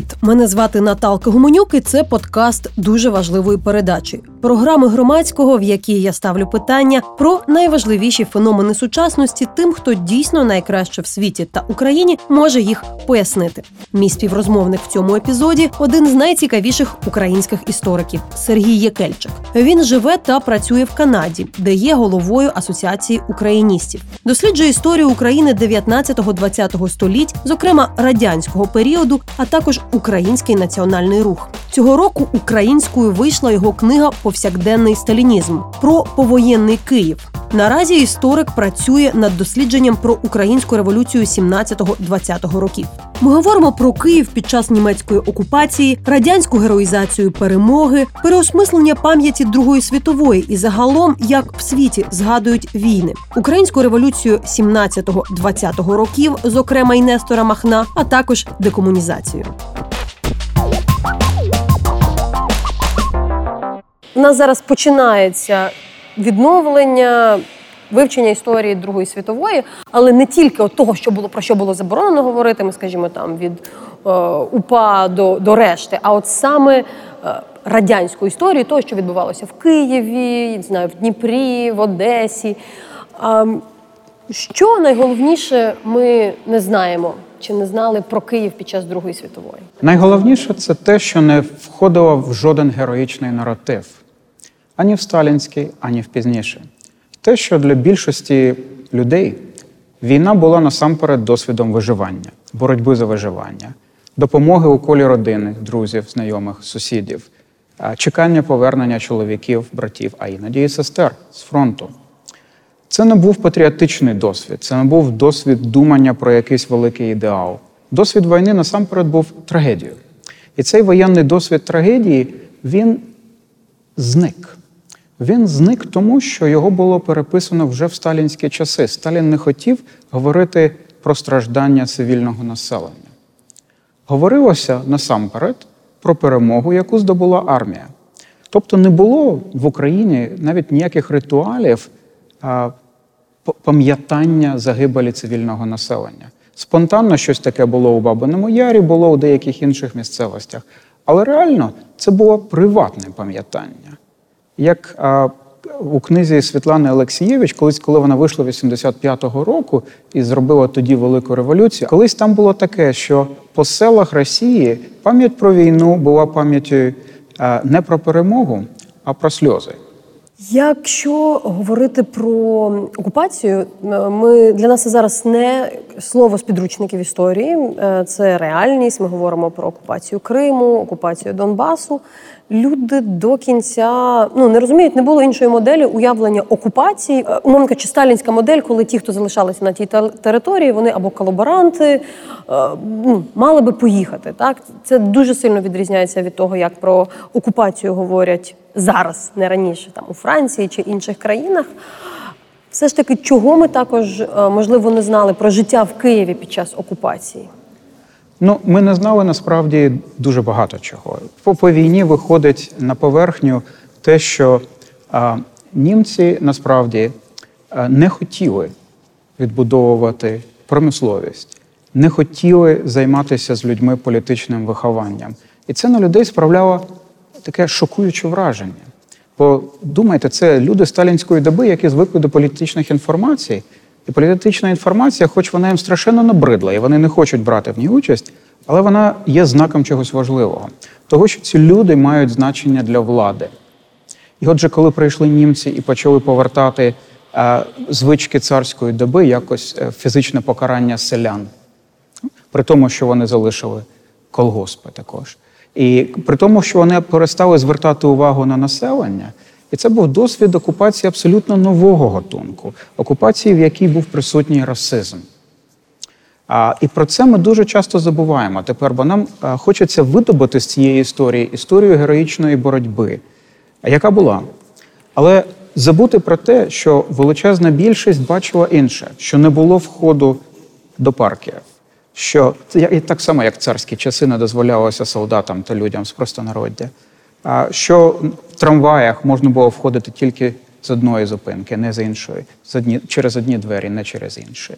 Привіт! Мене звати Наталка Гуменюк і це подкаст дуже важливої передачі. Програми громадського, в якій я ставлю питання про найважливіші феномени сучасності тим, хто дійсно найкраще в світі та Україні може їх пояснити. Мій співрозмовник в цьому епізоді один з найцікавіших українських істориків Сергій Єкельчик. Він живе та працює в Канаді, де є головою асоціації україністів. Досліджує історію України 19-20 століть, зокрема радянського періоду, а також український національний рух. Цього року українською вийшла його книга Повсякденний сталінізм про повоєнний Київ. Наразі історик працює над дослідженням про українську революцію 17-20 років. Ми говоримо про Київ під час німецької окупації, радянську героїзацію перемоги, переосмислення пам'яті Другої світової і загалом як в світі згадують війни, українську революцію 17-20 років, зокрема й Нестора Махна, а також декомунізацію. У нас зараз починається відновлення. Вивчення історії Другої світової, але не тільки от того, що було про що було заборонено говорити, ми скажімо там від е, УПА до до решти, а от саме е, радянську історію, того, що відбувалося в Києві, знаю, в Дніпрі, в Одесі. Е, що найголовніше ми не знаємо чи не знали про Київ під час Другої світової? Найголовніше це те, що не входило в жоден героїчний наратив ані в сталінський, ані в пізніше. Те, що для більшості людей війна була насамперед досвідом виживання, боротьби за виживання, допомоги у колі родини, друзів, знайомих, сусідів, чекання повернення чоловіків, братів, а іноді і сестер з фронту. Це не був патріотичний досвід, це не був досвід думання про якийсь великий ідеал. Досвід війни насамперед був трагедією. І цей воєнний досвід трагедії він зник. Він зник тому, що його було переписано вже в сталінські часи. Сталін не хотів говорити про страждання цивільного населення. Говорилося насамперед про перемогу, яку здобула армія. Тобто не було в Україні навіть ніяких ритуалів пам'ятання загибелі цивільного населення. Спонтанно щось таке було у Бабиному Ярі, було у деяких інших місцевостях. Але реально це було приватне пам'ятання як а, у книзі Світлани Олексієвич, колись, коли вона вийшла 85-го року і зробила тоді велику революцію, колись там було таке, що по селах Росії пам'ять про війну була пам'яттю не про перемогу, а про сльози. Якщо говорити про окупацію, ми для нас це зараз не слово з підручників історії, е, це реальність. Ми говоримо про окупацію Криму, окупацію Донбасу люди до кінця ну не розуміють, не було іншої моделі уявлення окупації. Е, умовно кажучи, сталінська модель, коли ті, хто залишалися на тій території, вони або колаборанти е, ну, мали би поїхати. Так це дуже сильно відрізняється від того, як про окупацію говорять зараз, не раніше, там у Франції чи інших країнах. Все ж таки, чого ми також е, можливо не знали про життя в Києві під час окупації. Ну, ми не знали насправді дуже багато чого. По, по війні виходить на поверхню те, що а, німці насправді а, не хотіли відбудовувати промисловість, не хотіли займатися з людьми політичним вихованням. І це на людей справляло таке шокуюче враження. Бо думайте, це люди сталінської доби, які звикли до політичних інформацій. І політична інформація, хоч вона їм страшенно набридла, і вони не хочуть брати в ній участь, але вона є знаком чогось важливого, того, що ці люди мають значення для влади. І отже, коли прийшли німці і почали повертати е, звички царської доби, якось е, фізичне покарання селян, при тому, що вони залишили колгоспи також. І при тому, що вони перестали звертати увагу на населення. І це був досвід окупації абсолютно нового гатунку, окупації, в якій був присутній расизм. А, І про це ми дуже часто забуваємо тепер, бо нам хочеться видобути з цієї історії історію героїчної боротьби, яка була. Але забути про те, що величезна більшість бачила інше, що не було входу до парків. Що і так само, як царські часи не дозволялося солдатам та людям з простонароддя що в трамваях можна було входити тільки з одної зупинки, не з іншої, з одні, через одні двері, не через інші.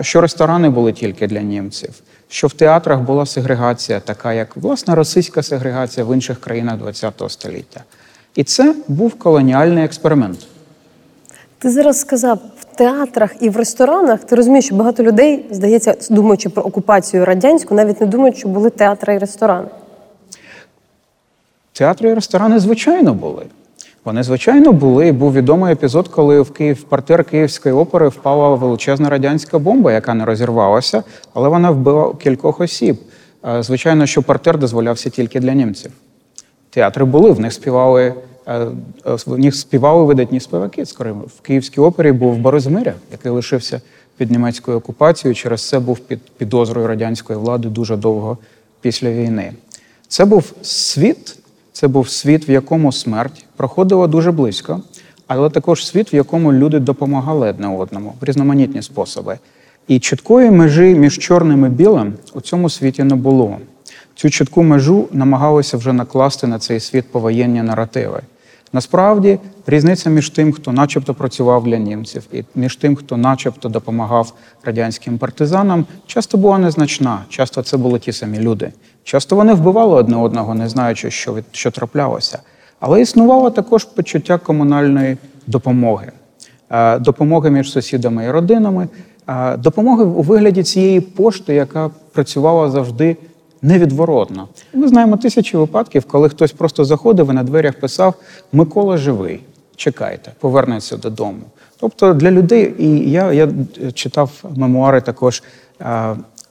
що ресторани були тільки для німців, що в театрах була сегрегація, така як власне російська сегрегація в інших країнах ХХ століття. І це був колоніальний експеримент. Ти зараз сказав в театрах і в ресторанах. Ти розумієш, що багато людей, здається, думаючи про окупацію радянську, навіть не думають, що були театри і ресторани. Театри і ресторани, звичайно, були. Вони, звичайно, були. Був відомий епізод, коли в Київ в партер Київської опери впала величезна радянська бомба, яка не розірвалася, але вона вбила кількох осіб. Е, Звичайно, що партер дозволявся тільки для німців. Театри були, в них співали, е, е, в них співали видатні співаки з В Київській опері був Борис Миря, який лишився під німецькою окупацією. Через це був під підозрою радянської влади дуже довго після війни. Це був світ, це був світ, в якому смерть проходила дуже близько, але також світ, в якому люди допомагали одне одному в різноманітні способи. І чіткої межі між чорним і білим у цьому світі не було. Цю чітку межу намагалися вже накласти на цей світ повоєнні наративи. Насправді, різниця між тим, хто начебто працював для німців, і між тим, хто начебто допомагав радянським партизанам, часто була незначна. Часто це були ті самі люди. Часто вони вбивали одне одного, не знаючи, що, від, що траплялося. Але існувало також почуття комунальної допомоги, Е, допомоги між сусідами і родинами, е, допомоги у вигляді цієї пошти, яка працювала завжди невідворотно. Ми знаємо тисячі випадків, коли хтось просто заходив і на дверях писав Микола живий, чекайте, повернеться додому. Тобто для людей, і я, я читав мемуари також.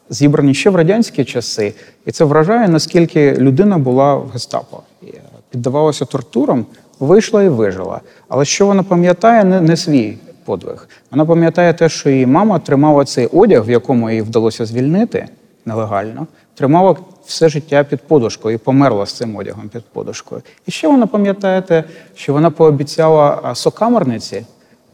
Зібрані ще в радянські часи, і це вражає, наскільки людина була в гестапо, е, піддавалася тортурам, вийшла і вижила. Але що вона пам'ятає, не, не свій подвиг. Вона пам'ятає те, що її мама тримала цей одяг, в якому їй вдалося звільнити нелегально, тримала все життя під подушкою і померла з цим одягом під подушкою. І ще вона пам'ятає те, що вона пообіцяла сокамерниці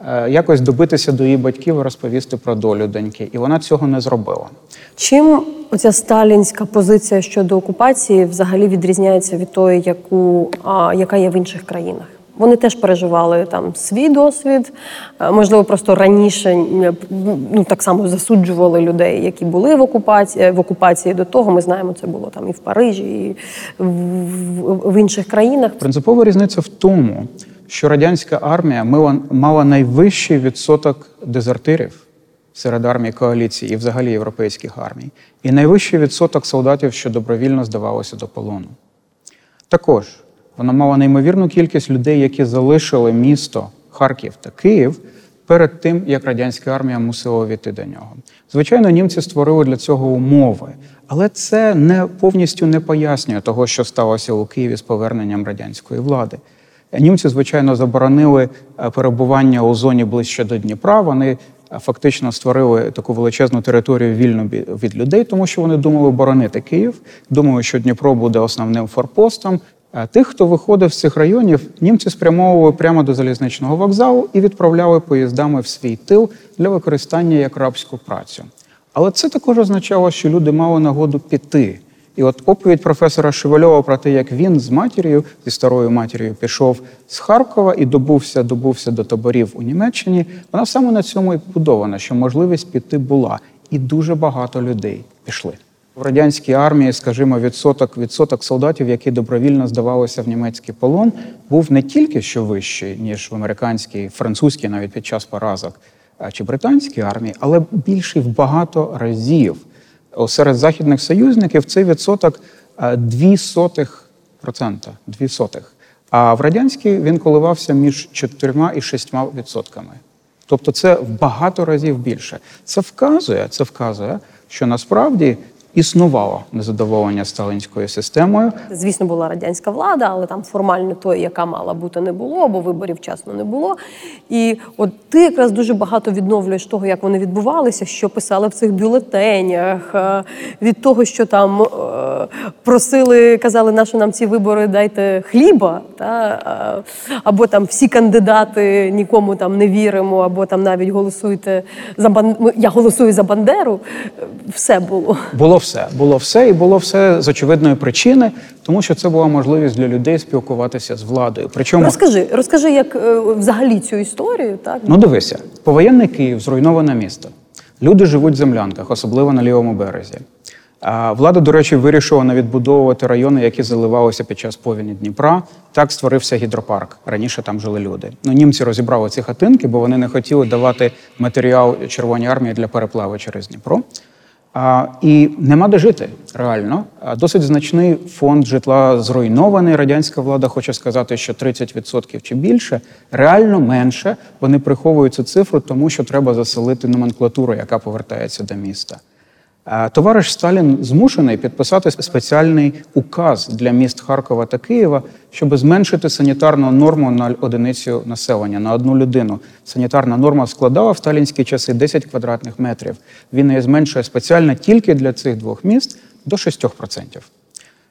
е, якось добитися до її батьків і розповісти про долю доньки. І вона цього не зробила. Чим оця сталінська позиція щодо окупації взагалі відрізняється від тої, яку, а, яка є в інших країнах? Вони теж переживали там свій досвід, е, можливо, просто раніше е, ну так само засуджували людей, які були в окупації в окупації до того. Ми знаємо, це було там і в Парижі, і в, в, в інших країнах. Принципова різниця в тому, що радянська армія мала, мала найвищий відсоток дезертирів серед армій коаліції і взагалі європейських армій, і найвищий відсоток солдатів, що добровільно здавалося до полону. Також вона мала неймовірну кількість людей, які залишили місто Харків та Київ перед тим, як радянська армія мусила війти до нього. Звичайно, німці створили для цього умови, але це не повністю не пояснює того, що сталося у Києві з поверненням радянської влади. Німці, звичайно, заборонили е, перебування у зоні ближче до Дніпра. Вони е, фактично створили таку величезну територію вільну від людей, тому що вони думали боронити Київ, думали, що Дніпро буде основним форпостом. Тих, хто виходив з цих районів, німці спрямовували прямо до залізничного вокзалу і відправляли поїздами в свій тил для використання як рабську працю. Але це також означало, що люди мали нагоду піти. І от оповідь професора Шевельова про те, як він з матір'ю, зі старою матір'ю, пішов з Харкова і добувся, добувся до таборів у Німеччині, вона саме на цьому і побудована, що можливість піти була. І дуже багато людей пішли. В радянській армії, скажімо, відсоток, відсоток солдатів, які добровільно здавалися в німецький полон, був не тільки що вищий, ніж в американській, французькій, навіть під час поразок чи британській армії, але більший в багато разів. Серед західних союзників цей відсоток дві сотих процента. Дві сотих. А в радянській він коливався між чотирма і шістьма відсотками. Тобто це в багато разів більше. Це вказує, це вказує, що насправді існувало незадоволення сталінською системою. Звісно, була радянська влада, але там формально тої, яка мала бути, не було, бо виборів вчасно не було. І от ти якраз дуже багато відновлюєш того, як вони відбувалися, що писали в цих бюлетенях, е, від того, що там е, просили, казали, на що нам ці вибори дайте хліба, та, е, або там всі кандидати нікому там не віримо, або там навіть голосуйте за Бан... Я голосую за Бандеру. Все було. Було все, було все, і було все з очевидної причини, тому що це була можливість для людей спілкуватися з владою. Причому Розкажи, розкажи, як е, взагалі цю історію, так Ну, дивися, повоєнний Київ, зруйноване місто. Люди живуть в землянках, особливо на лівому березі. Влада, до речі, вирішила не відбудовувати райони, які заливалися під час повені Дніпра. Так створився гідропарк. Раніше там жили люди. Ну, німці розібрали ці хатинки, бо вони не хотіли давати матеріал Червоній армії для переплаву через Дніпро. І нема де жити реально. Досить значний фонд житла зруйнований. Радянська влада хоче сказати, що 30% чи більше, реально менше. Вони приховують цю цифру, тому що треба заселити номенклатуру, яка повертається до міста. А, Товариш Сталін змушений підписати спеціальний указ для міст Харкова та Києва, щоб зменшити санітарну норму на одиницю населення на одну людину. Санітарна норма складала в сталінські часи 10 квадратних метрів. Він її зменшує спеціально тільки для цих двох міст до 6%.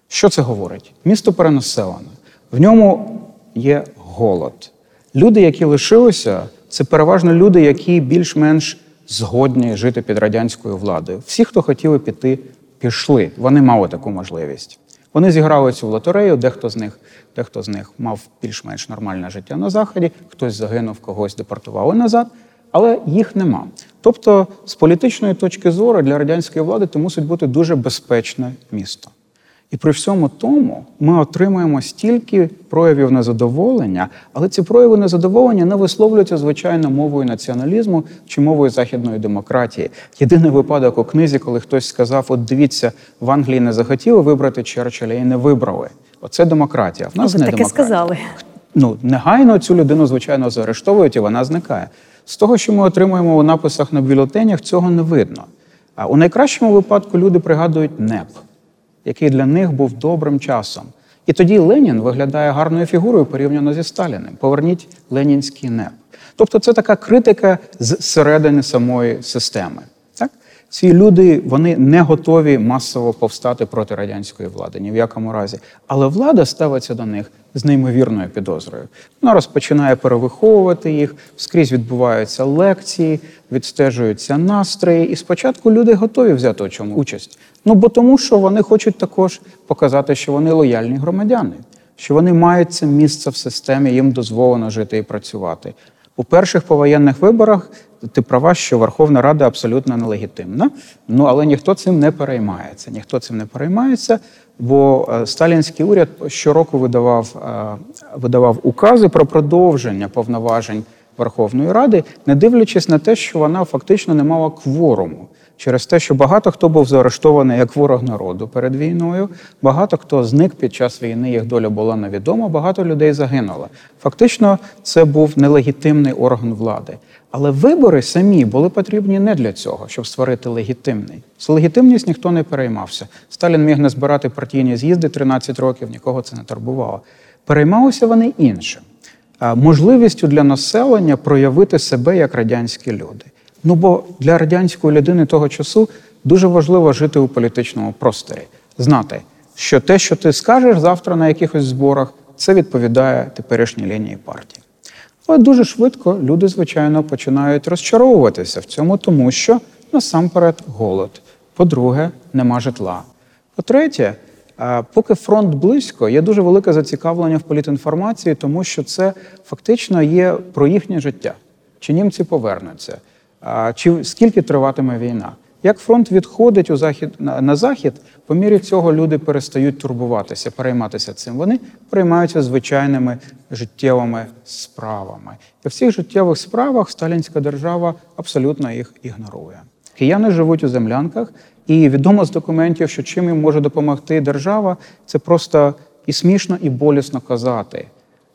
Що це говорить? Місто перенаселене, в ньому є голод. Люди, які лишилися, це переважно люди, які більш-менш згодні жити під радянською владою. Всі, хто хотіли піти, пішли. Вони мали таку можливість. Вони зіграли цю лотерею, дехто з них, дехто з них мав більш-менш нормальне життя на заході, хтось загинув, когось депортували назад, але їх нема. Тобто, з політичної точки зору для радянської влади це мусить бути дуже безпечне місто. І при всьому тому ми отримуємо стільки проявів незадоволення, але ці прояви незадоволення не висловлюються звичайно мовою націоналізму чи мовою західної демократії. Єдиний випадок у книзі, коли хтось сказав: От дивіться, в Англії не захотіли вибрати Черчилля і не вибрали. Оце демократія. В нас Ви не таке демократія. сказали. Ну негайно цю людину, звичайно, заарештовують і вона зникає. З того, що ми отримуємо у написах на бюлетенях, цього не видно. А у найкращому випадку люди пригадують НЕП, який для них був добрим часом. І тоді Ленін виглядає гарною фігурою порівняно зі Сталіним. Поверніть ленінський НЕП. Тобто це така критика з середини самої системи. Ці люди вони не готові масово повстати проти радянської влади, ні в якому разі. Але влада ставиться до них з неймовірною підозрою. Вона розпочинає перевиховувати їх, скрізь відбуваються лекції, відстежуються настрої. І спочатку люди готові взяти у чому участь. Ну бо тому, що вони хочуть також показати, що вони лояльні громадяни, що вони мають це місце в системі, їм дозволено жити і працювати. У перших повоєнних виборах ти права, що Верховна Рада абсолютно нелегітимна. Ну але ніхто цим не переймається. Ніхто цим не переймається, бо е, сталінський уряд щороку видавав, е, видавав укази про продовження повноважень Верховної Ради, не дивлячись на те, що вона фактично не мала кворуму. Через те, що багато хто був заарештований як ворог народу перед війною, багато хто зник під час війни, їх доля була невідома, багато людей загинуло. Фактично, це був нелегітимний орган влади. Але вибори самі були потрібні не для цього, щоб створити легітимний. З легітимність ніхто не переймався. Сталін міг не збирати партійні з'їзди 13 років, нікого це не турбувало. Переймалися вони іншим можливістю для населення проявити себе як радянські люди. Ну бо для радянської людини того часу дуже важливо жити у політичному просторі, знати, що те, що ти скажеш завтра на якихось зборах, це відповідає теперішній лінії партії. Але дуже швидко люди, звичайно, починають розчаровуватися в цьому, тому що насамперед голод. По-друге, нема житла. По-третє, поки фронт близько, є дуже велике зацікавлення в політінформації, тому що це фактично є про їхнє життя. Чи німці повернуться, чи скільки триватиме війна. Як фронт відходить у захід на, на захід, по мірі цього люди перестають турбуватися, перейматися цим. Вони переймаються звичайними життєвими справами. І в цих життєвих справах сталінська держава абсолютно їх ігнорує. Кияни живуть у землянках, і відомо з документів, що чим їм може допомогти держава, це просто і смішно, і болісно казати.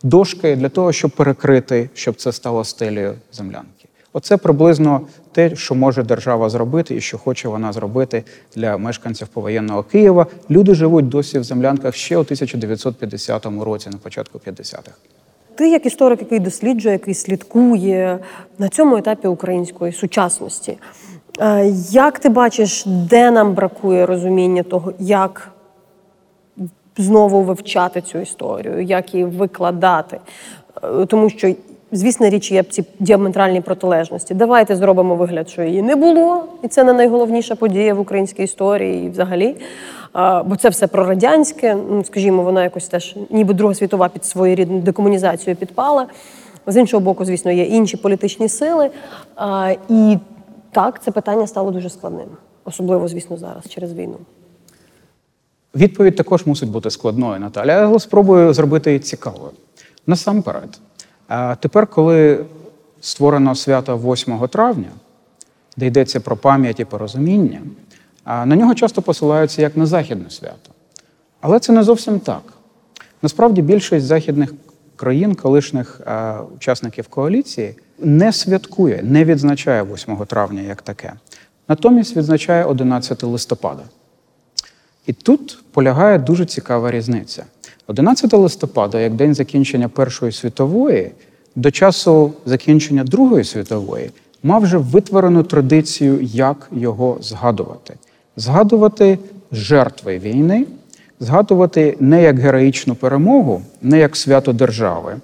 Дошки для того, щоб перекрити, щоб це стало стелею землянки. Оце приблизно те, що може держава зробити, і що хоче вона зробити для мешканців повоєнного Києва. Люди живуть досі в землянках ще у 1950 році, на початку 50-х. Ти, як історик, який досліджує, який слідкує на цьому етапі української сучасності, е, як ти бачиш, де нам бракує розуміння того, як знову вивчати цю історію, як її викладати? Е, Тому що, звісно, річ є ці діаметральні протилежності. Давайте зробимо вигляд, що її не було, і це не найголовніша подія в українській історії і взагалі. А, Бо це все прорадянське, ну скажімо, вона якось теж, ніби Друга світова під своєрідну декомунізацію підпала. З іншого боку, звісно, є інші політичні сили. А, І Так, це питання стало дуже складним, особливо, звісно, зараз через війну. Відповідь також мусить бути складною, Наталя, але спробую зробити її цікавою. Насамперед, тепер, коли створено свято 8 травня, де йдеться про пам'ять і порозуміння, на нього часто посилаються як на західне свято. Але це не зовсім так. Насправді більшість західних країн, колишніх учасників коаліції, не святкує, не відзначає 8 травня як таке. Натомість відзначає 11 листопада. І тут полягає дуже цікава різниця. 11 листопада, як день закінчення Першої світової, до часу закінчення Другої світової, мав вже витворену традицію, як його згадувати. Згадувати жертви війни, згадувати не як героїчну перемогу, не як свято держави,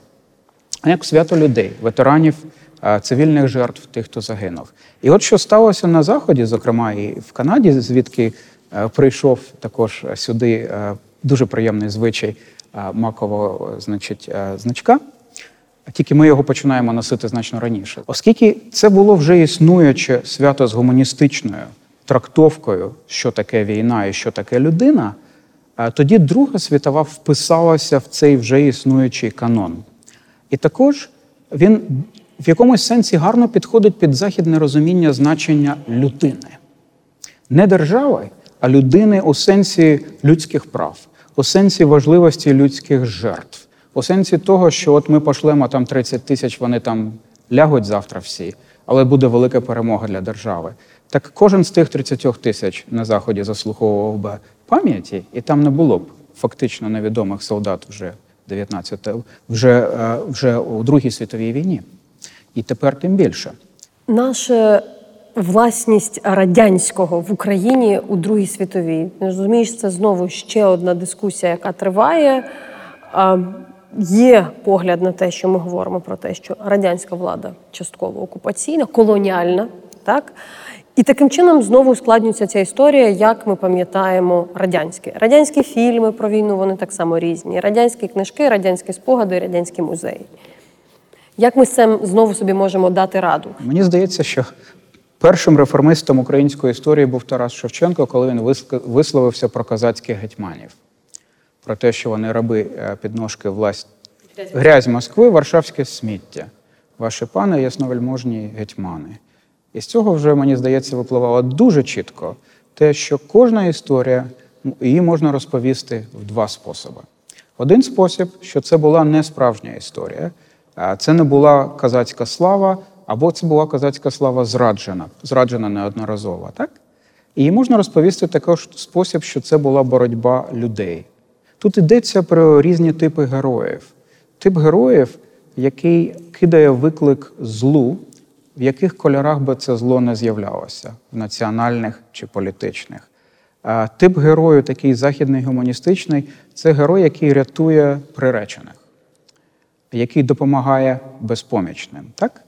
а як свято людей, ветеранів, е, цивільних жертв, тих, хто загинув. І от що сталося на Заході, зокрема і в Канаді, звідки е, прийшов також сюди е, дуже приємний звичай макового значить, е, значка. Тільки ми його починаємо носити значно раніше. Оскільки це було вже існуюче свято з гуманістичною трактовкою, що таке війна і що таке людина, е, тоді Друга світова вписалася в цей вже існуючий канон. І також він в якомусь сенсі гарно підходить під західне розуміння значення людини. Не держави, а людини у сенсі людських прав, у сенсі важливості людських жертв, у сенсі того, що от ми пошлемо там 30 тисяч, вони там лягуть завтра всі, але буде велика перемога для держави. Так кожен з тих 30 тисяч на заході заслуховував би пам'яті, і там не було б фактично невідомих солдат вже 19 вже, е, вже у Другій світовій війні. І тепер тим більше. Наша власність радянського в Україні у Другій світовій. Розумієш, це знову ще одна дискусія, яка триває. Є погляд на те, що ми говоримо про те, що радянська влада частково окупаційна, колоніальна, так? І таким чином знову ускладнюється ця історія, як ми пам'ятаємо радянське. Радянські фільми про війну вони так само різні. Радянські книжки, радянські спогади, радянські музеї. Як ми з цим знову собі можемо дати раду? Мені здається, що першим реформистом української історії був Тарас Шевченко, коли він висловився про козацьких гетьманів, про те, що вони раби е, підножки власть грязь Москви, варшавське сміття. Ваші пани, ясновельможні гетьмани. І з цього вже, мені здається, випливало дуже чітко те, що кожна історія її можна розповісти в два способи. Один спосіб, що це була не справжня історія, а це не була козацька слава, або це була козацька слава зраджена, зраджена неодноразово. Так? І можна розповісти також спосіб, що це була боротьба людей. Тут йдеться про різні типи героїв. Тип героїв, який кидає виклик злу, в яких кольорах би це зло не з'являлося в національних чи політичних. Тип герою, такий західний гуманістичний, це герой, який рятує приречених, який допомагає безпомічним. Так?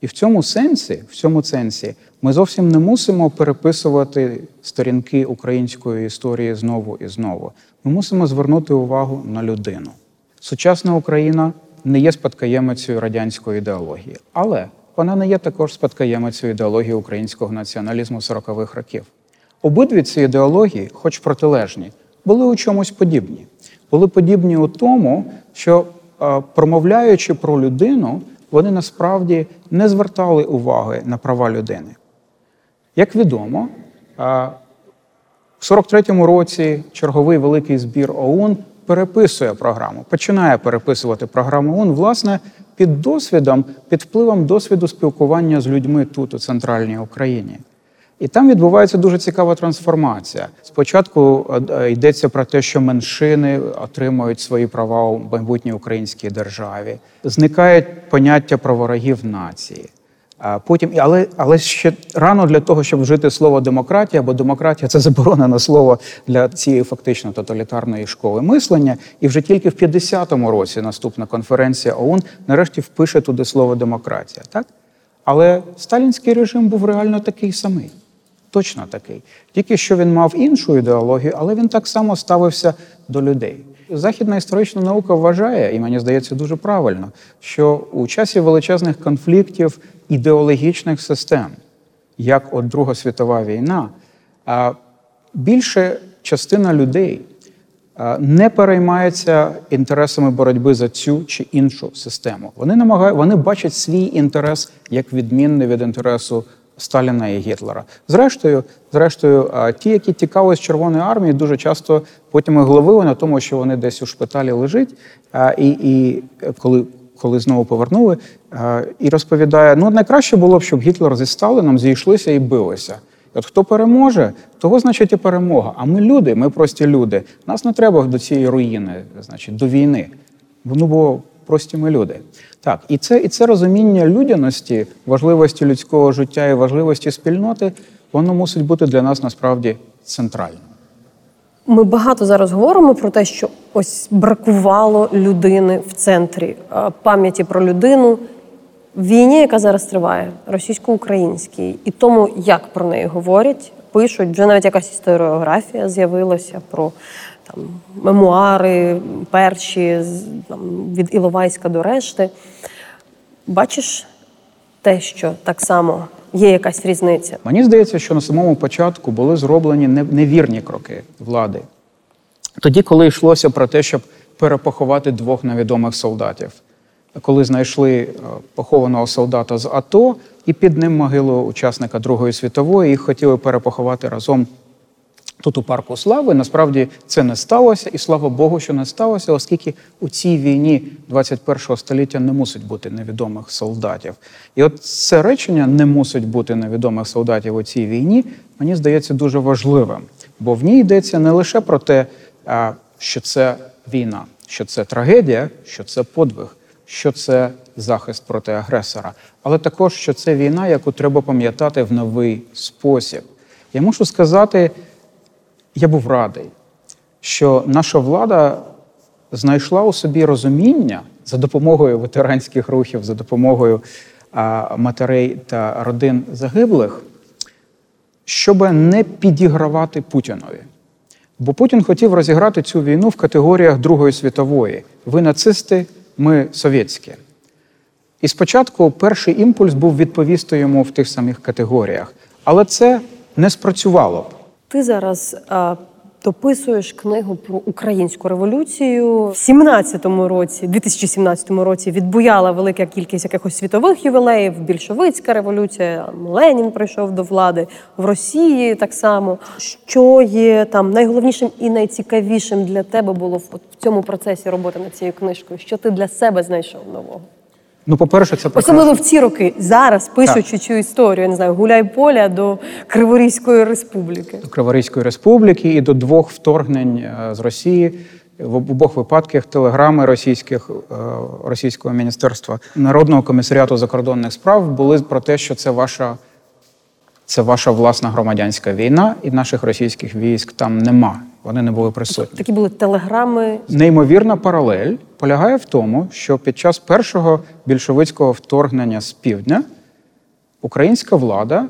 І в цьому сенсі, в цьому сенсі, ми зовсім не мусимо переписувати сторінки української історії знову і знову. Ми мусимо звернути увагу на людину. Сучасна Україна не є спадкоємицею радянської ідеології, але вона не є також спадкоємицею ідеології українського націоналізму 40-х років. Обидві ці ідеології, хоч протилежні, були у чомусь подібні. Були подібні у тому, що, е, промовляючи про людину, вони насправді не звертали уваги на права людини. Як відомо, в 43-му році черговий великий збір ОУН переписує програму, починає переписувати програму ОУН, власне, під досвідом, під впливом досвіду спілкування з людьми тут, у центральній Україні. І там відбувається дуже цікава трансформація. Спочатку е, йдеться про те, що меншини отримують свої права у майбутній українській державі. Зникає поняття про ворогів нації. Потім, але, але ще рано для того, щоб вжити слово демократія, бо демократія це заборонене слово для цієї фактично тоталітарної школи мислення. І вже тільки в 50-му році наступна конференція ОУН нарешті впише туди слово демократія. Так? Але сталінський режим був реально такий самий. Точно такий. Тільки що він мав іншу ідеологію, але він так само ставився до людей. Західна історична наука вважає, і мені здається дуже правильно, що у часі величезних конфліктів ідеологічних систем як от Друга світова війна, більше частина людей не переймається інтересами боротьби за цю чи іншу систему. Вони намагають, вони бачать свій інтерес як відмінний від інтересу Сталіна і Гітлера. Зрештою, зрештою, ті, які тікали з Червоної армії, дуже часто потім і головили на тому, що вони десь у шпиталі лежать, і і коли коли знову повернули, і розповідає: ну найкраще було б, щоб Гітлер зі Сталином зійшлися і билися. От хто переможе, того значить і перемога. А ми люди, ми прості люди. Нас не треба до цієї руїни, значить, до війни. Ну бо прості ми люди. Так, і це і це розуміння людяності, важливості людського життя і важливості спільноти, воно мусить бути для нас насправді центральним. Ми багато зараз говоримо про те, що ось бракувало людини в центрі пам'яті про людину війні, яка зараз триває, російсько-українській, і тому, як про неї говорять, пишуть вже навіть якась історіографія з'явилася про там мемуари перші там, від Іловайська до решти. Бачиш те, що так само є якась різниця. Мені здається, що на самому початку були зроблені невірні кроки влади. Тоді, коли йшлося про те, щоб перепоховати двох невідомих солдатів, коли знайшли е, похованого солдата з АТО і під ним могилу учасника Другої світової, їх хотіли перепоховати разом тут у парку слави. Насправді це не сталося, і слава Богу, що не сталося, оскільки у цій війні 21-го століття не мусить бути невідомих солдатів. І от це речення не мусить бути невідомих солдатів у цій війні, мені здається дуже важливим, бо в ній йдеться не лише про те, що це війна, що це трагедія, що це подвиг, що це захист проти агресора, але також що це війна, яку треба пам'ятати в новий спосіб. Я мушу сказати я був радий, що наша влада знайшла у собі розуміння за допомогою ветеранських рухів, за допомогою матерей та родин загиблих, щоб не підігравати Путінові. Бо Путін хотів розіграти цю війну в категоріях Другої світової. Ви нацисти, ми совєтські. І спочатку перший імпульс був відповісти йому в тих самих категоріях. Але це не спрацювало б. Ти зараз а, дописуєш книгу про українську революцію в 17-му році, 2017 році відбуяла велика кількість якихось світових ювілеїв. Більшовицька революція, Ленін прийшов до влади в Росії. Так само що є там найголовнішим і найцікавішим для тебе було в цьому процесі роботи над цією книжкою? Що ти для себе знайшов нового? Ну, по-перше, це прекрасно. особливо в ці роки зараз пишучи цю історію, я не знаю, гуляй поля до Криворізької республіки. До Криворізької республіки і до двох вторгнень е, з Росії. В обох випадках телеграми російських е, російського міністерства народного комісаріату закордонних справ були про те, що це ваша це ваша власна громадянська війна, і наших російських військ там нема. Вони не були присутні. Такі були телеграми. Неймовірна паралель полягає в тому, що під час першого більшовицького вторгнення з півдня українська влада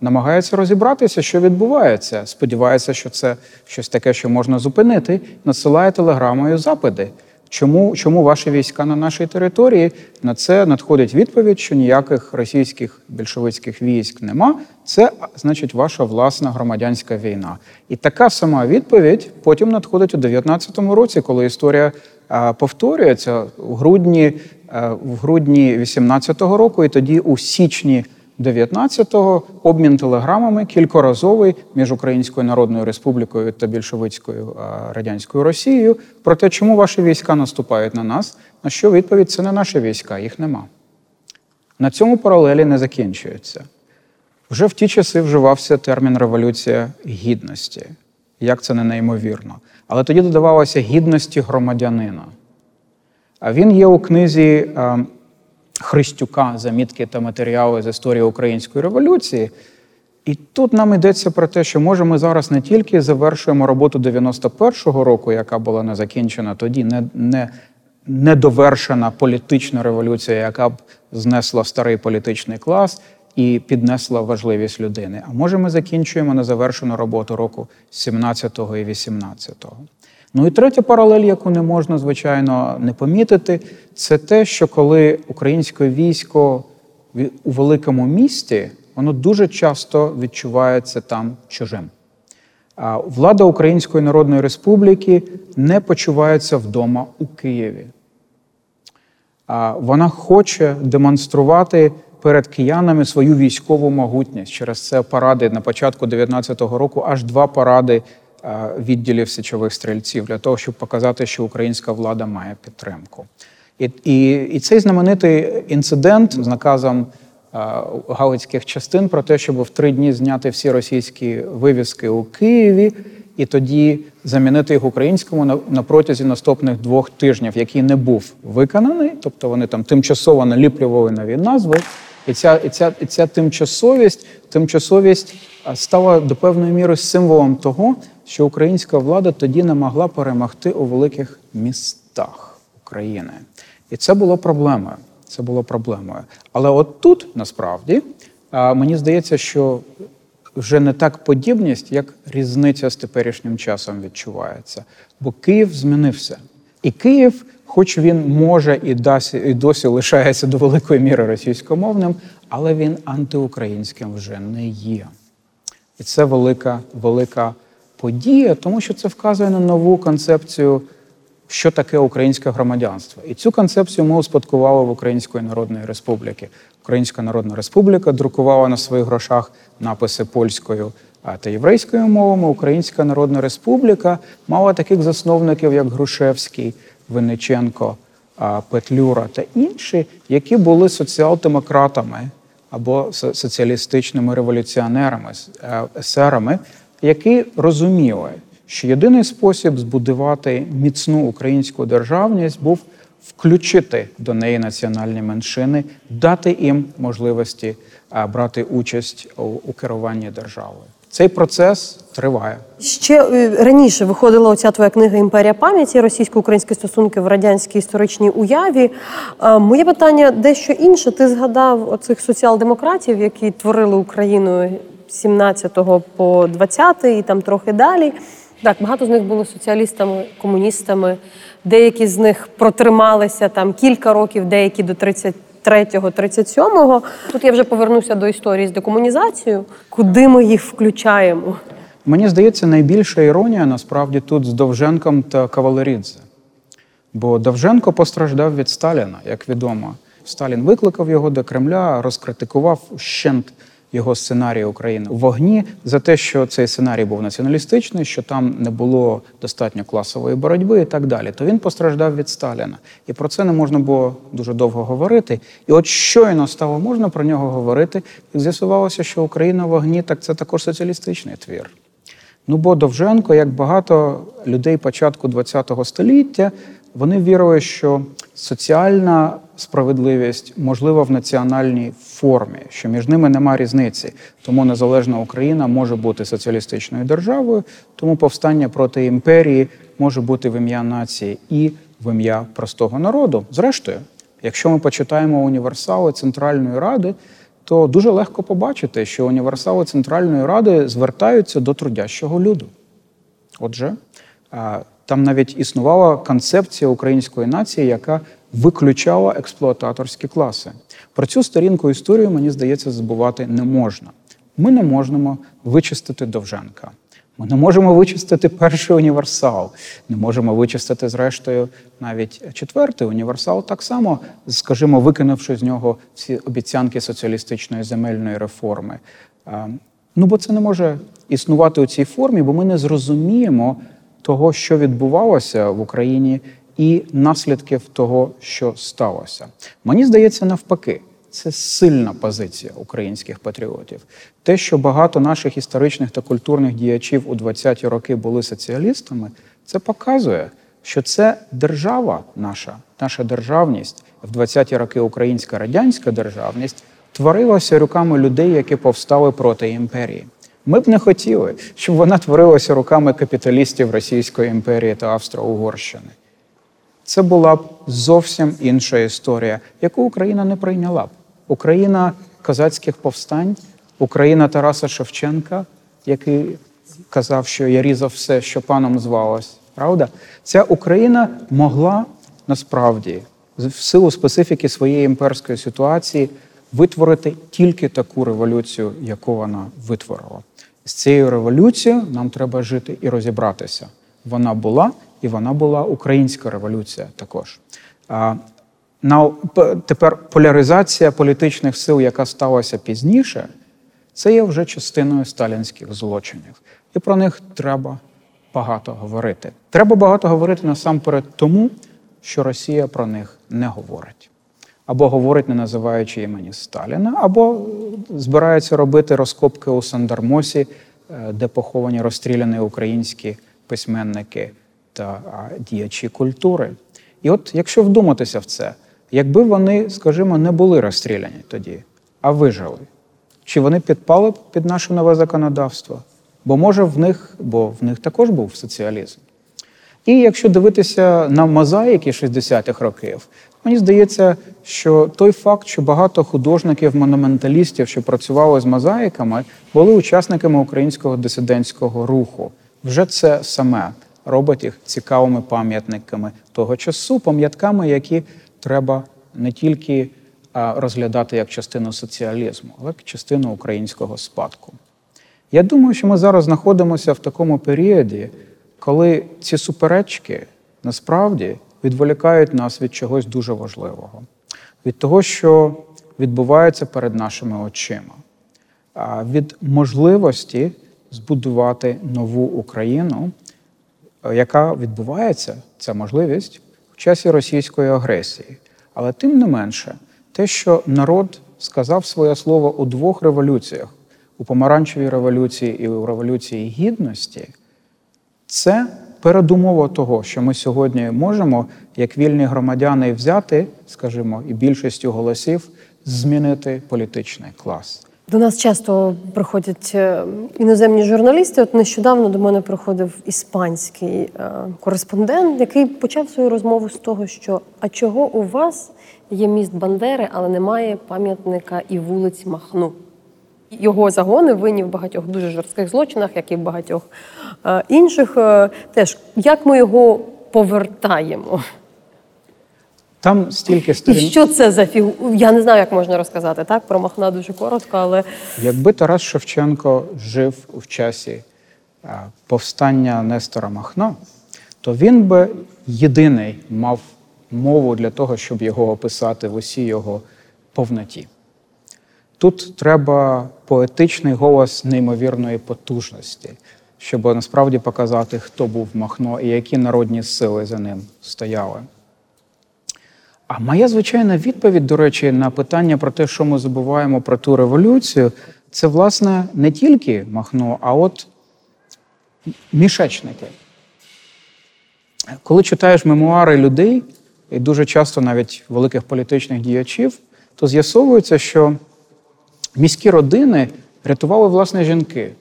намагається розібратися, що відбувається. Сподівається, що це щось таке, що можна зупинити. надсилає телеграмою запити. Чому чому ваші війська на нашій території? На це надходить відповідь, що ніяких російських більшовицьких військ нема. Це значить ваша власна громадянська війна. І така сама відповідь потім надходить у 19-му році, коли історія а, повторюється у грудні, а, в грудні 18-го року, і тоді у січні. 19-го обмін телеграмами кількоразовий між Українською Народною Республікою та більшовицькою радянською Росією про те, чому ваші війська наступають на нас. На що відповідь це не наші війська, їх нема. На цьому паралелі не закінчується. Вже в ті часи вживався термін революція гідності. Як це не неймовірно. Але тоді додавалося гідності громадянина. А він є у книзі Христюка, замітки та матеріали з історії української революції. І тут нам йдеться про те, що може ми зараз не тільки завершуємо роботу 91-го року, яка була не закінчена тоді, не, не, недовершена політична революція, яка б знесла старий політичний клас і піднесла важливість людини. А може ми закінчуємо незавершену роботу року 17-го і 18-го. Ну і третя паралель, яку не можна, звичайно, не помітити, це те, що коли українське військо у великому місті воно дуже часто відчувається там чужим. Влада Української Народної Республіки не почувається вдома у Києві. Вона хоче демонструвати перед киянами свою військову могутність. Через це паради на початку 19-го року аж два паради відділів січових стрільців для того, щоб показати, що українська влада має підтримку. І, і, І цей знаменитий інцидент з наказом. Галицьких частин про те, щоб в три дні зняти всі російські вивіски у Києві, і тоді замінити їх українському на, на протязі наступних двох тижнів, який не був виконаний, тобто вони там тимчасово наліплювали нові назви. І ця і ця, і ця тимчасовість тимчасовість стала до певної міри символом того, що українська влада тоді не могла перемогти у великих містах України. І це було проблемою. Це було проблемою. Але от тут насправді мені здається, що вже не так подібність, як різниця з теперішнім часом відчувається. Бо Київ змінився. І Київ, хоч він може і досі, і досі лишається до великої міри російськомовним, але він антиукраїнським вже не є. І це велика, велика подія, тому що це вказує на нову концепцію що таке українське громадянство. І цю концепцію ми успадкували в Української Народної Республіки. Українська Народна Республіка друкувала на своїх грошах написи польською та єврейською мовами. Українська Народна Республіка мала таких засновників, як Грушевський, Винниченко, Петлюра та інші, які були соціал-демократами або соціалістичними революціонерами, е, есерами, які розуміли що єдиний спосіб збудувати міцну українську державність був включити до неї національні меншини, дати їм можливості брати участь у керуванні державою. Цей процес триває ще е, раніше. Виходила оця твоя книга Імперія пам'яті російсько-українські стосунки в радянській історичній уяві. Моє питання дещо інше. Ти згадав оцих соціал-демократів, які творили Україну з 17 по 20 і там трохи далі. Так, багато з них були соціалістами, комуністами. Деякі з них протрималися там кілька років, деякі до 33-го, 37-го. Тут я вже повернуся до історії з декомунізацією. Куди ми їх включаємо? Мені здається, найбільша іронія насправді тут з Довженком та Кавалерідзе. Бо Довженко постраждав від Сталіна, як відомо. Сталін викликав його до Кремля, розкритикував щент його сценарій України у вогні за те, що цей сценарій був націоналістичний, що там не було достатньо класової боротьби і так далі. То він постраждав від Сталіна, і про це не можна було дуже довго говорити. І от щойно стало можна про нього говорити, і з'ясувалося, що Україна в вогні так це також соціалістичний твір. Ну бо Довженко, як багато людей початку ХХ століття, вони вірили, що соціальна справедливість можлива в національній формі, що між ними нема різниці. Тому незалежна Україна може бути соціалістичною державою, тому повстання проти імперії може бути в ім'я нації і в ім'я простого народу. Зрештою, якщо ми почитаємо універсали Центральної Ради, то дуже легко побачити, що універсали Центральної Ради звертаються до трудящого люду. Отже, там навіть існувала концепція української нації, яка виключала експлуататорські класи. Про цю сторінку історію, мені здається, забувати не можна. Ми не можемо вичистити Довженка. Ми не можемо вичистити перший універсал, не можемо вичистити, зрештою, навіть четвертий універсал, так само, скажімо, викинувши з нього всі обіцянки соціалістичної земельної реформи. Ну, бо це не може існувати у цій формі, бо ми не зрозуміємо того, що відбувалося в Україні, і наслідків того, що сталося. Мені здається, навпаки. Це сильна позиція українських патріотів. Те, що багато наших історичних та культурних діячів у 20-ті роки були соціалістами, це показує, що це держава наша, наша державність в 20-ті роки українська радянська державність творилася руками людей, які повстали проти імперії. Ми б не хотіли, щоб вона творилася руками капіталістів Російської імперії та Австро-Угорщини. Це була б зовсім інша історія, яку Україна не прийняла б. Україна козацьких повстань, Україна Тараса Шевченка, який казав, що я різав все, що паном звалось. Правда? Ця Україна могла насправді, в силу специфіки своєї імперської ситуації, витворити тільки таку революцію, яку вона витворила. З цією революцією нам треба жити і розібратися. Вона була, і вона була українська революція також. На, Тепер поляризація політичних сил, яка сталася пізніше, це є вже частиною сталінських злочинів. І про них треба багато говорити. Треба багато говорити насамперед тому, що Росія про них не говорить. Або говорить, не називаючи імені Сталіна, або збирається робити розкопки у Сандармосі, е, де поховані розстріляні українські письменники та діячі культури. І от якщо вдуматися в це, якби вони, скажімо, не були розстріляні тоді, а вижили, чи вони підпали під наше нове законодавство? Бо може в них, бо в них також був соціалізм. І якщо дивитися на мозаїки 60-х років, мені здається, що той факт, що багато художників-монументалістів, що працювали з мозаїками, були учасниками українського дисидентського руху. Вже це саме робить їх цікавими пам'ятниками того часу, пам'ятками, які треба не тільки розглядати як частину соціалізму, але як частину українського спадку. Я думаю, що ми зараз знаходимося в такому періоді, коли ці суперечки насправді відволікають нас від чогось дуже важливого, від того, що відбувається перед нашими очима, від можливості збудувати нову Україну, яка відбувається, ця можливість часі російської агресії. Але тим не менше, те, що народ сказав своє слово у двох революціях у помаранчевій революції і у революції гідності, це передумова того, що ми сьогодні можемо, як вільні громадяни, взяти, скажімо, і більшістю голосів змінити політичний клас. До нас часто приходять е, іноземні журналісти. От нещодавно до мене приходив іспанський е, кореспондент, який почав свою розмову з того, що а чого у вас є міст Бандери, але немає пам'ятника і вулиць Махну. Його загони винні в багатьох дуже жорстких злочинах, як і в багатьох е, інших. Теж як ми його повертаємо? Там стільки сторін. І що це за фігу? Я не знаю, як можна розказати так. Про Махна дуже коротко, але якби Тарас Шевченко жив в часі повстання Нестора Махна, то він би єдиний мав мову для того, щоб його описати в усій його повноті. Тут треба поетичний голос неймовірної потужності, щоб насправді показати, хто був Махно і які народні сили за ним стояли. А моя звичайна відповідь, до речі, на питання про те, що ми забуваємо про ту революцію, це, власне, не тільки Махно, а от мішечники. Коли читаєш мемуари людей, і дуже часто навіть великих політичних діячів, то з'ясовується, що міські родини рятували власне жінки,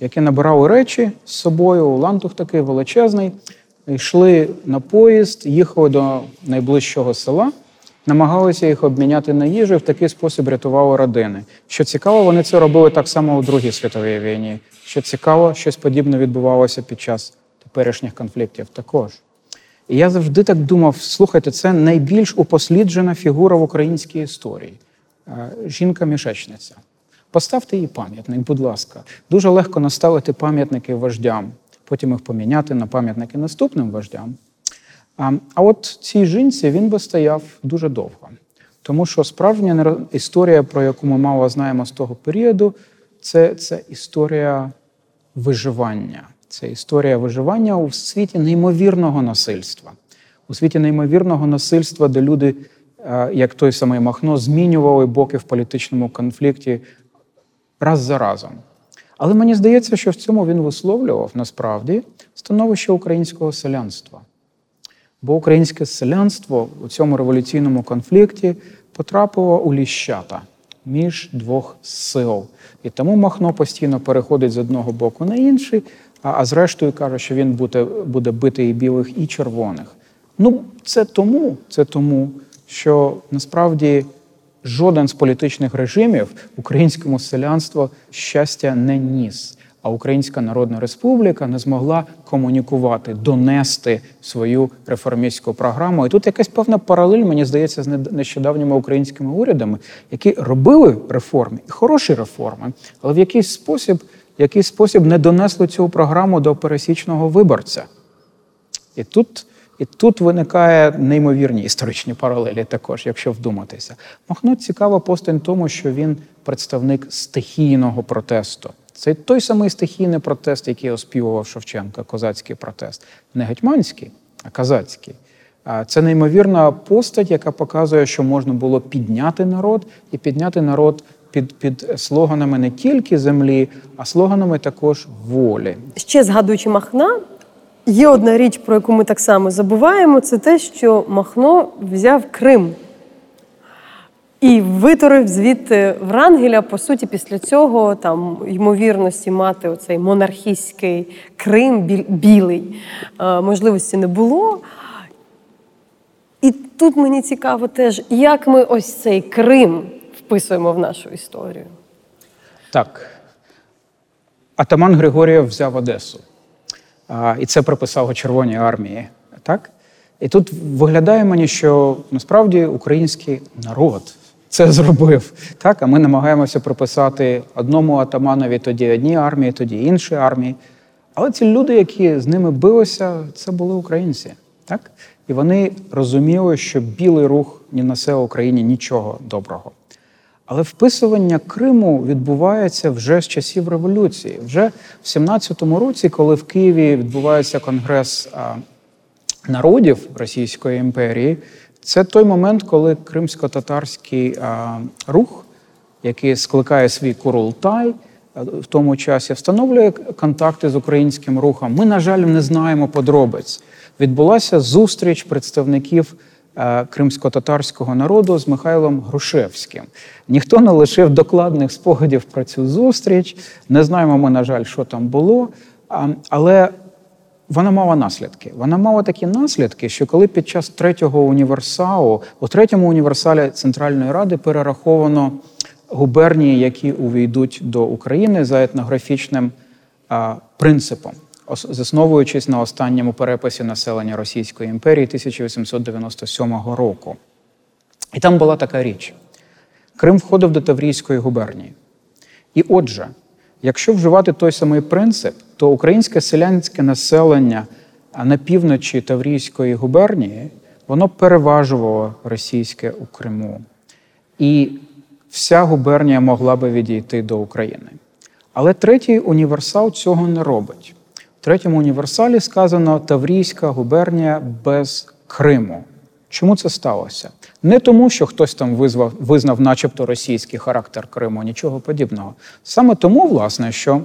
які набирали речі з собою, лантух такий величезний, йшли на поїзд, їхали до найближчого села, намагалися їх обміняти на їжу і в такий спосіб рятували родини. Що цікаво, вони це робили так само у Другій світовій війні. Що цікаво, щось подібне відбувалося під час теперішніх конфліктів також. І я завжди так думав: слухайте, це найбільш упосліджена фігура в українській історії. Е, жінка-мішечниця. Поставте їй пам'ятник, будь ласка. Дуже легко наставити пам'ятники вождям, потім їх поміняти на пам'ятники наступним вождям. А от цій жінці він би стояв дуже довго. Тому що справжня історія, про яку ми мало знаємо з того періоду, це, це історія виживання. Це історія виживання у світі неймовірного насильства, у світі неймовірного насильства, де люди Е, як той самий Махно, змінювали боки в політичному конфлікті раз за разом. Але мені здається, що в цьому він висловлював насправді становище українського селянства. Бо українське селянство у цьому революційному конфлікті потрапило у ліщата між двох сил. І тому Махно постійно переходить з одного боку на інший, а зрештою каже, що він буде буде бити і білих, і червоних. Ну, це тому, це тому, що насправді жоден з політичних режимів українському селянству щастя не ніс. а Українська Народна Республіка не змогла комунікувати, донести свою реформістську програму. І тут якась певна паралель, мені здається, з нещодавніми українськими урядами, які робили реформи і хороші реформи, але в якийсь спосіб, в якийсь спосіб не донесли цю програму до пересічного виборця. І тут. І тут виникає неймовірні історичні паралелі, також, якщо вдуматися. Махно цікава постань тому, що він представник стихійного протесту. Це той самий стихійний протест, який оспівував Шевченка, козацький протест. Не гетьманський, а козацький. Це неймовірна постать, яка показує, що можна було підняти народ і підняти народ під під слоганами не тільки землі, а слоганами також волі. Ще згадуючи Махна, є одна річ, про яку ми так само забуваємо, це те, що Махно взяв Крим. І витурив звідти Врангеля, по суті, після цього там ймовірності мати оцей монархістський Крим білий можливості не було. І тут мені цікаво теж, як ми ось цей Крим вписуємо в нашу історію. Так. Атаман Григорієв взяв Одесу. І це приписав Червоній армії. Так? І тут виглядає мені, що насправді український народ це зробив. Так, а ми намагаємося приписати одному атаманові тоді одній армії, тоді іншій армії. Але ці люди, які з ними билися, це були українці. Так? І вони розуміли, що білий рух не несе Україні нічого доброго. Але вписування Криму відбувається вже з часів революції. Вже в 17-му році, коли в Києві відбувається конгрес народів Російської імперії, це той момент, коли кримсько-татарський рух, який скликає свій Курултай, в тому часі встановлює контакти з українським рухом. Ми, на жаль, не знаємо подробиць. Відбулася зустріч представників кримсько-татарського народу з Михайлом Грушевським. Ніхто не лишив докладних спогадів про цю зустріч. Не знаємо ми, на жаль, що там було. Але вона мала наслідки. Вона мала такі наслідки, що коли під час третього універсалу, у третьому універсалі Центральної Ради перераховано губернії, які увійдуть до України за етнографічним принципом, засновуючись на останньому переписі населення Російської імперії 1897 року. І там була така річ: Крим входив до Таврійської губернії. І отже, якщо вживати той самий принцип, то українське селянське населення на півночі Таврійської губернії воно переважувало російське у Криму. І вся губернія могла би відійти до України. Але третій універсал цього не робить. Третьому універсалі сказано Таврійська губернія без Криму. Чому це сталося? Не тому, що хтось там визвав, визнав, начебто, російський характер Криму, нічого подібного. Саме тому, власне, що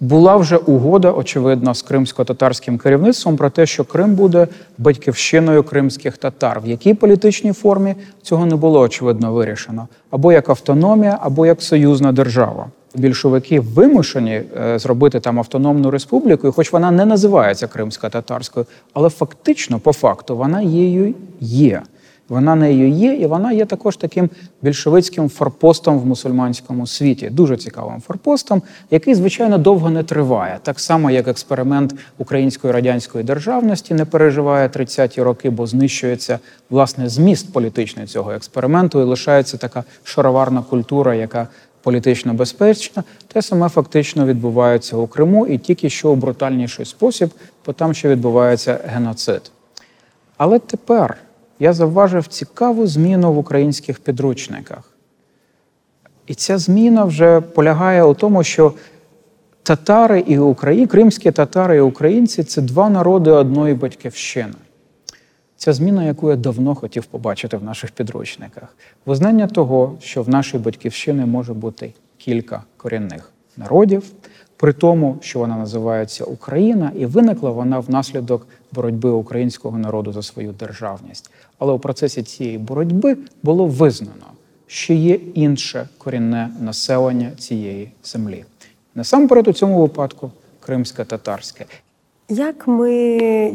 була вже угода, очевидно, з кримсько-татарським керівництвом про те, що Крим буде батьківщиною кримських татар. В якій політичній формі цього не було очевидно вирішено, або як автономія, або як союзна держава. Більшовики вимушені е, зробити там автономну республіку, хоч вона не називається кримсько-татарською, але фактично, по факту, вона її є. Вона нею є, і вона є також таким більшовицьким форпостом в мусульманському світі, дуже цікавим форпостом, який, звичайно, довго не триває. Так само, як експеримент української радянської державності не переживає 30-ті роки, бо знищується власне зміст політичний цього експерименту, і лишається така шароварна культура, яка політично безпечна. Те саме фактично відбувається у Криму, і тільки що у брутальніший спосіб, бо там ще відбувається геноцид. Але тепер я завважив цікаву зміну в українських підручниках. І ця зміна вже полягає у тому, що татари і Україні, кримські татари і українці це два народи одної батьківщини. Ця зміна, яку я давно хотів побачити в наших підручниках, визнання того, що в нашій батьківщині може бути кілька корінних народів, при тому, що вона називається Україна, і виникла вона внаслідок боротьби українського народу за свою державність. Але у процесі цієї боротьби було визнано, що є інше корінне населення цієї землі. Насамперед, у цьому випадку кримське татарське. Як ми,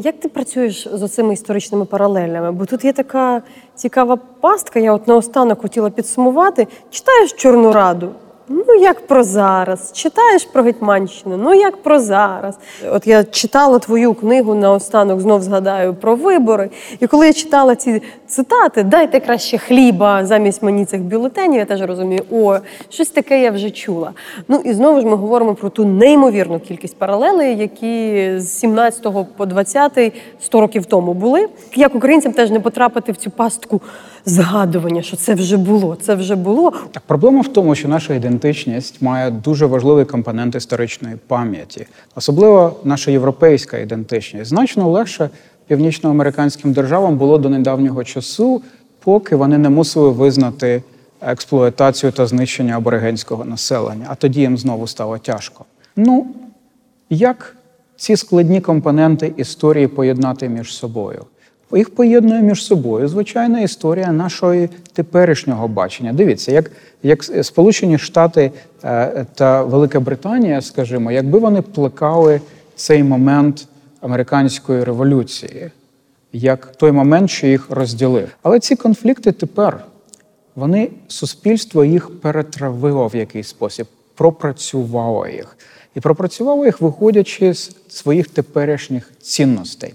як ти працюєш з оцими історичними паралелями? Бо тут є така цікава пастка, я от наостанок хотіла підсумувати. Читаєш Чорну Раду, ну як про зараз. Читаєш про Гетьманщину, ну як про зараз. От я читала твою книгу наостанок, знов згадаю про вибори. І коли я читала ці цитати, дайте краще хліба замість мені цих бюлетенів, я теж розумію, о, щось таке я вже чула. Ну і знову ж ми говоримо про ту неймовірну кількість паралелей, які з 17 по 20 100 років тому були. Як українцям теж не потрапити в цю пастку згадування, що це вже було, це вже було. Проблема в тому, що наша ідентичність має дуже важливий компонент історичної пам'яті, особливо наша європейська ідентичність. Значно легше північноамериканським державам було до недавнього часу, поки вони не мусили визнати експлуатацію та знищення аборигенського населення. А тоді їм знову стало тяжко. Ну як ці складні компоненти історії поєднати між собою? Їх поєднує між собою звичайна історія нашої теперішнього бачення. Дивіться, як як Сполучені Штати е, та Велика Британія, скажімо, якби вони плекали цей момент американської революції, як той момент, що їх розділив. Але ці конфлікти тепер вони суспільство їх перетравило в якийсь спосіб, пропрацювало їх. І пропрацювало їх, виходячи з своїх теперішніх цінностей.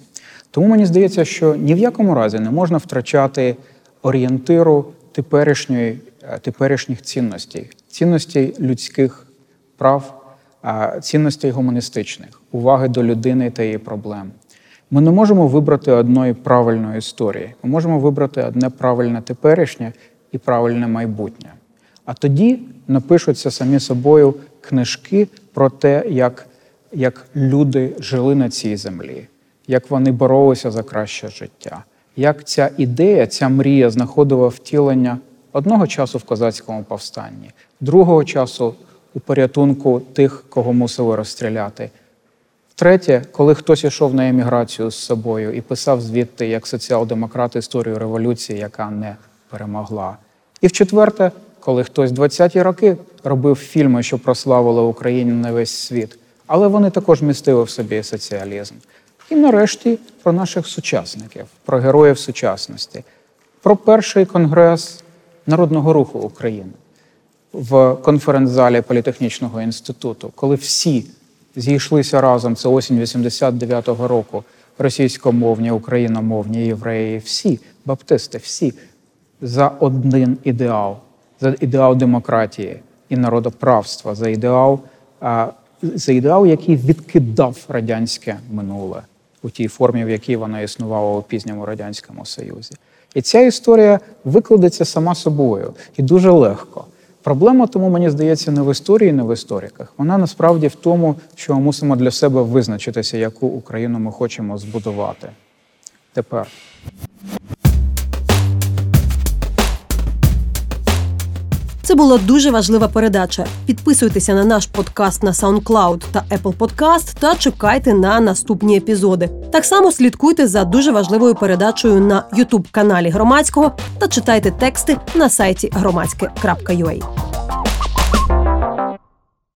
Тому мені здається, що ні в якому разі не можна втрачати орієнтиру теперішньої, е, теперішніх цінностей, цінностей людських прав, цінностей гуманістичних, уваги до людини та її проблем. Ми не можемо вибрати одної правильної історії. Ми можемо вибрати одне правильне теперішнє і правильне майбутнє. А тоді напишуться самі собою книжки про те, як, як люди жили на цій землі як вони боролися за краще життя, як ця ідея, ця мрія знаходила втілення одного часу в козацькому повстанні, другого часу у порятунку тих, кого мусили розстріляти. Третє, коли хтось йшов на еміграцію з собою і писав звідти як соціал-демократ історію революції, яка не перемогла. І в четверте, коли хтось 20-ті роки робив фільми, що прославили Україну на весь світ, але вони також містили в собі соціалізм. І нарешті про наших сучасників, про героїв сучасності, про перший конгрес Народного руху України в конференц-залі Політехнічного інституту, коли всі зійшлися разом, це осінь 89-го року, російськомовні, україномовні, євреї, всі баптисти, всі за один ідеал, за ідеал демократії і народоправства, за ідеал, за ідеал, який відкидав радянське минуле у тій формі, в якій вона існувала у пізньому радянському союзі. І ця історія викладеться сама собою і дуже легко. Проблема тому, мені здається, не в історії, не в істориках. Вона насправді в тому, що ми мусимо для себе визначитися, яку Україну ми хочемо збудувати тепер. Це була дуже важлива передача. Підписуйтеся на наш подкаст на SoundCloud та Apple Podcast та чекайте на наступні епізоди. Так само слідкуйте за дуже важливою передачею на youtube каналі громадського та читайте тексти на сайті громадське.ua.